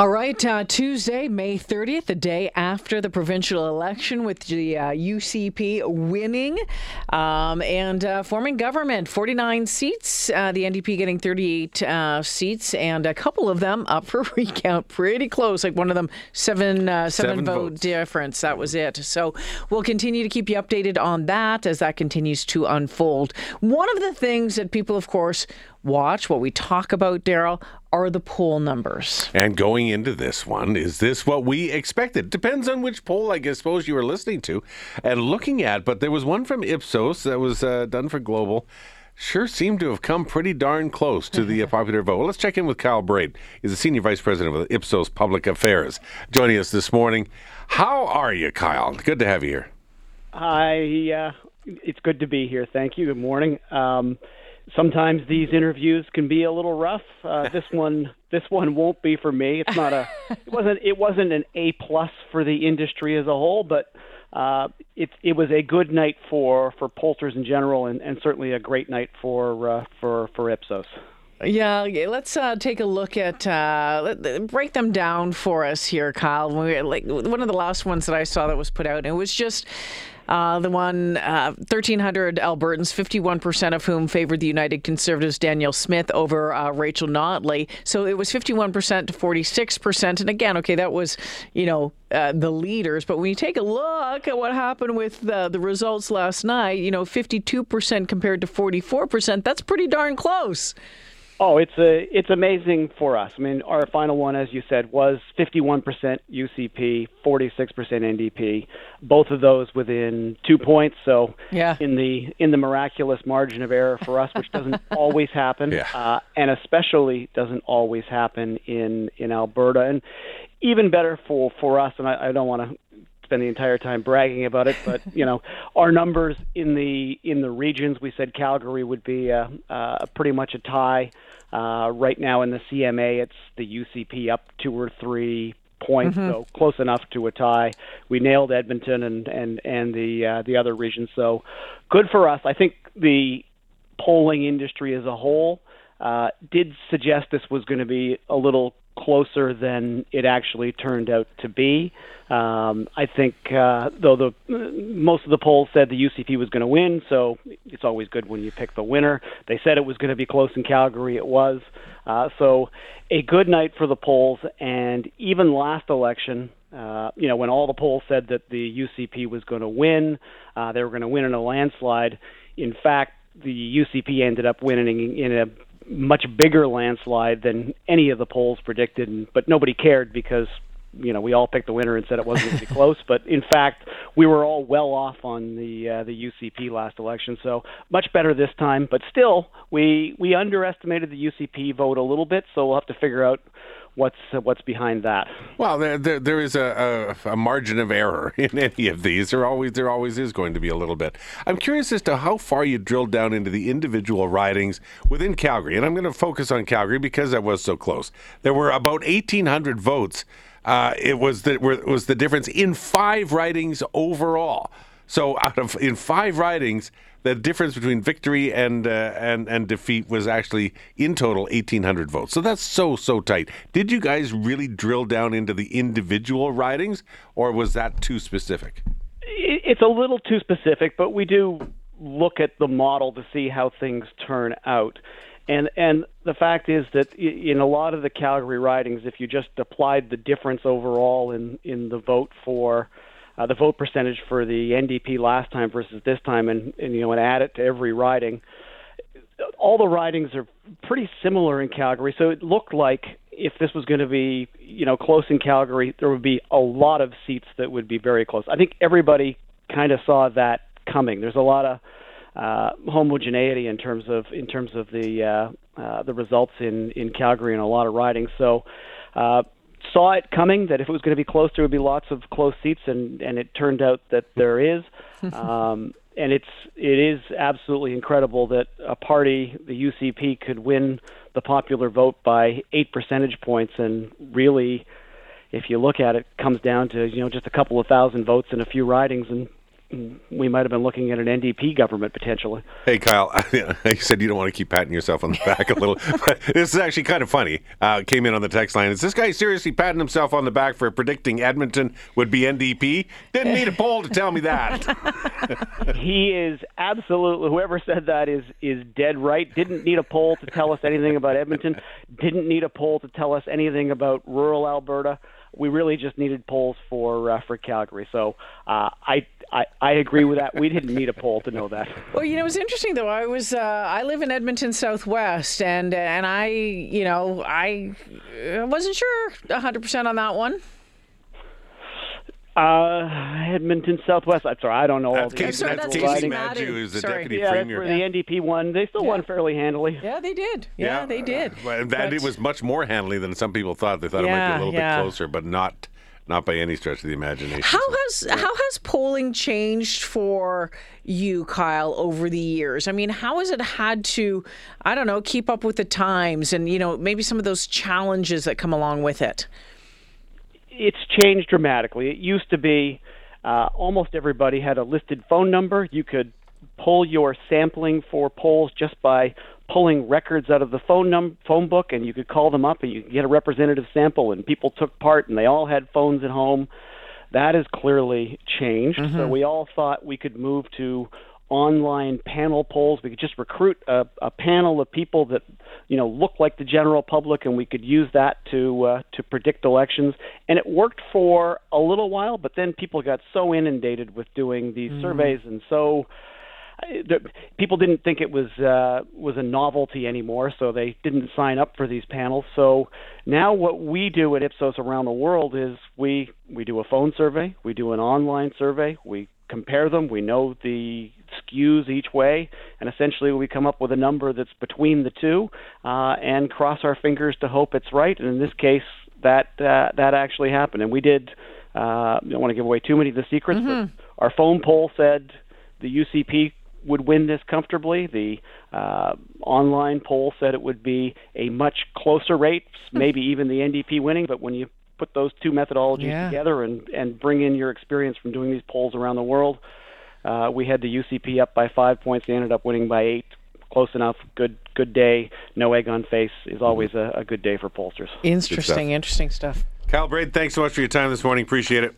All right, uh, Tuesday, May 30th, the day after the provincial election, with the uh, UCP winning um, and uh, forming government. 49 seats, uh, the NDP getting 38 uh, seats, and a couple of them up for recount. Pretty close, like one of them, seven, uh, seven, seven vote votes. difference. That was it. So we'll continue to keep you updated on that as that continues to unfold. One of the things that people, of course, watch, what we talk about, Daryl, are the poll numbers. And going into this one, is this what we expected? Depends on which poll, I guess, suppose you were listening to and looking at. But there was one from Ipsos that was uh, done for Global. Sure seemed to have come pretty darn close to the uh, popular vote. Well, let's check in with Kyle Braid. He's the Senior Vice President of Ipsos Public Affairs, joining us this morning. How are you, Kyle? Good to have you here. Hi, uh, it's good to be here. Thank you. Good morning. Um, sometimes these interviews can be a little rough. Uh, this one, this one won't be for me. It's not a, it wasn't, it wasn't an A plus for the industry as a whole, but uh, it it was a good night for for pollsters in general, and, and certainly a great night for uh, for for Ipsos. Yeah, let's uh, take a look at uh, break them down for us here, Kyle. We, like one of the last ones that I saw that was put out, it was just uh, the one, uh, 1,300 Albertans, 51% of whom favored the United Conservatives' Danielle Smith over uh, Rachel Notley. So it was 51% to 46%. And again, okay, that was, you know, uh, the leaders. But when you take a look at what happened with the, the results last night, you know, 52% compared to 44%, that's pretty darn close. Oh, it's a it's amazing for us. I mean, our final one, as you said, was 51% UCP, 46% NDP. Both of those within two points. So, yeah. in the in the miraculous margin of error for us, which doesn't always happen, yeah. uh, and especially doesn't always happen in in Alberta, and even better for for us. And I, I don't want to spend the entire time bragging about it, but you know, our numbers in the in the regions, we said Calgary would be a, a pretty much a tie. Uh, right now in the CMA, it's the UCP up two or three points, mm-hmm. so close enough to a tie. We nailed Edmonton and and and the uh, the other regions, so good for us. I think the polling industry as a whole uh, did suggest this was going to be a little closer than it actually turned out to be. Um, I think, uh, though the most of the polls said the UCP was going to win, so it's always good when you pick the winner. They said it was going to be close in Calgary. It was. Uh, so, a good night for the polls, and even last election. Uh, you know, when all the polls said that the UCP was going to win, uh, they were going to win in a landslide. In fact, the UCP ended up winning in a much bigger landslide than any of the polls predicted, but nobody cared because you know we all picked the winner and said it wasn't going to be close. But in fact, we were all well off on the uh, the UCP last election, so much better this time. But still, we we underestimated the UCP vote a little bit, so we'll have to figure out what's what's behind that. Well, there there, there is a, a, a, margin of error in any of these. There always there always is going to be a little bit. I'm curious as to how far you drilled down into the individual ridings within Calgary, and I'm going to focus on Calgary because I was so close. There were about 1,800 votes. Uh, it was the was the difference in five ridings overall. So out of in five ridings, the difference between victory and uh, and and defeat was actually in total 1800 votes. So that's so so tight. Did you guys really drill down into the individual ridings or was that too specific? It's a little too specific, but we do look at the model to see how things turn out. And and the fact is that in a lot of the Calgary ridings, if you just applied the difference overall in in the vote for uh, the vote percentage for the NDP last time versus this time, and, and you know, and add it to every riding. All the ridings are pretty similar in Calgary, so it looked like if this was going to be, you know, close in Calgary, there would be a lot of seats that would be very close. I think everybody kind of saw that coming. There's a lot of uh, homogeneity in terms of in terms of the uh, uh, the results in in Calgary and a lot of ridings. So uh, saw it coming that if it was going to be close, there would be lots of close seats, and and it turned out that there is. Um, and it's it is absolutely incredible that a party, the UCP, could win the popular vote by eight percentage points, and really, if you look at it, comes down to you know just a couple of thousand votes and a few ridings, and we might have been looking at an NDP government potentially. Hey, Kyle, you said you don't want to keep patting yourself on the back a little, this is actually kind of funny. Uh, came in on the text line. Is this guy seriously patting himself on the back for predicting Edmonton would be NDP? Didn't need a poll to tell me that. he is absolutely whoever said that is is dead right. Didn't need a poll to tell us anything about Edmonton. Didn't need a poll to tell us anything about rural Alberta we really just needed polls for uh, for Calgary. So uh, I, I I agree with that. We didn't need a poll to know that. Well, you know, it's interesting though. I was uh, I live in Edmonton Southwest, and and I you know I wasn't sure 100 percent on that one. Uh, Edmonton Southwest. I'm sorry, I don't know all the. That's, sorry, that's Kaycee Madu, who's the sorry. deputy yeah, premier. That's where the NDP won. They still yeah. won fairly handily. Yeah, they did. Yeah, yeah. they did. Uh, and but, it was much more handily than some people thought. They thought yeah, it might be a little bit closer, but not not by any stretch of the imagination. How has how has polling changed for you, Kyle, over the years? I mean, how has it had to, I don't know, keep up with the times and you know maybe some of those challenges that come along with it? It's changed dramatically. It used to be uh, almost everybody had a listed phone number. You could pull your sampling for polls just by pulling records out of the phone num- phone book, and you could call them up and you could get a representative sample. And people took part, and they all had phones at home. That has clearly changed. Mm-hmm. So we all thought we could move to online panel polls. We could just recruit a, a panel of people that you know look like the general public, and we could use that to uh, to predict elections. And it worked for a little while, but then people got so inundated with doing these mm-hmm. surveys and so. Uh, people didn't think it was uh, was a novelty anymore, so they didn't sign up for these panels. So now, what we do at Ipsos around the world is we we do a phone survey, we do an online survey, we compare them. We know the skews each way, and essentially we come up with a number that's between the two, uh, and cross our fingers to hope it's right. And in this case, that uh, that actually happened, and we did. Uh, I don't want to give away too many of the secrets, mm-hmm. but our phone poll said the UCP would win this comfortably. The uh, online poll said it would be a much closer rate, hmm. maybe even the NDP winning. But when you put those two methodologies yeah. together and and bring in your experience from doing these polls around the world, uh, we had the UCP up by five points. They ended up winning by eight. Close enough. Good good day. No egg on face is always a, a good day for pollsters. Interesting, interesting stuff. Kyle Braid, thanks so much for your time this morning. Appreciate it.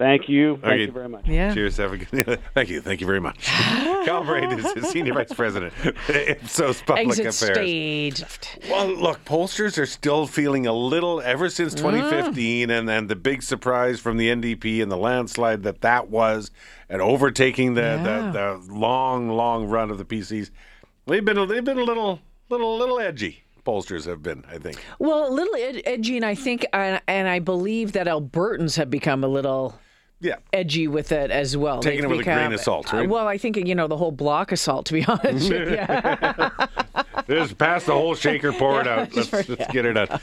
Thank you. Thank okay. you very much. Yeah. Cheers. Have a good. Thank you. Thank you very much. Kyle Braid is the senior vice president, Ipsos Public Exit Affairs. Staged. Well, look, pollsters are still feeling a little ever since 2015, mm. and then the big surprise from the NDP and the landslide that that was, and overtaking the yeah. the, the long, long run of the PCs. They've been they've been a little little little edgy pollsters have been, I think. Well, a little ed- edgy, and I think, and, and I believe that Albertans have become a little yeah. edgy with it as well. Taking it with become, a grain of salt, right? Uh, well, I think you know the whole block of salt. To be honest, yeah. Just pass the whole shaker, pour it out. Let's, let's get it out.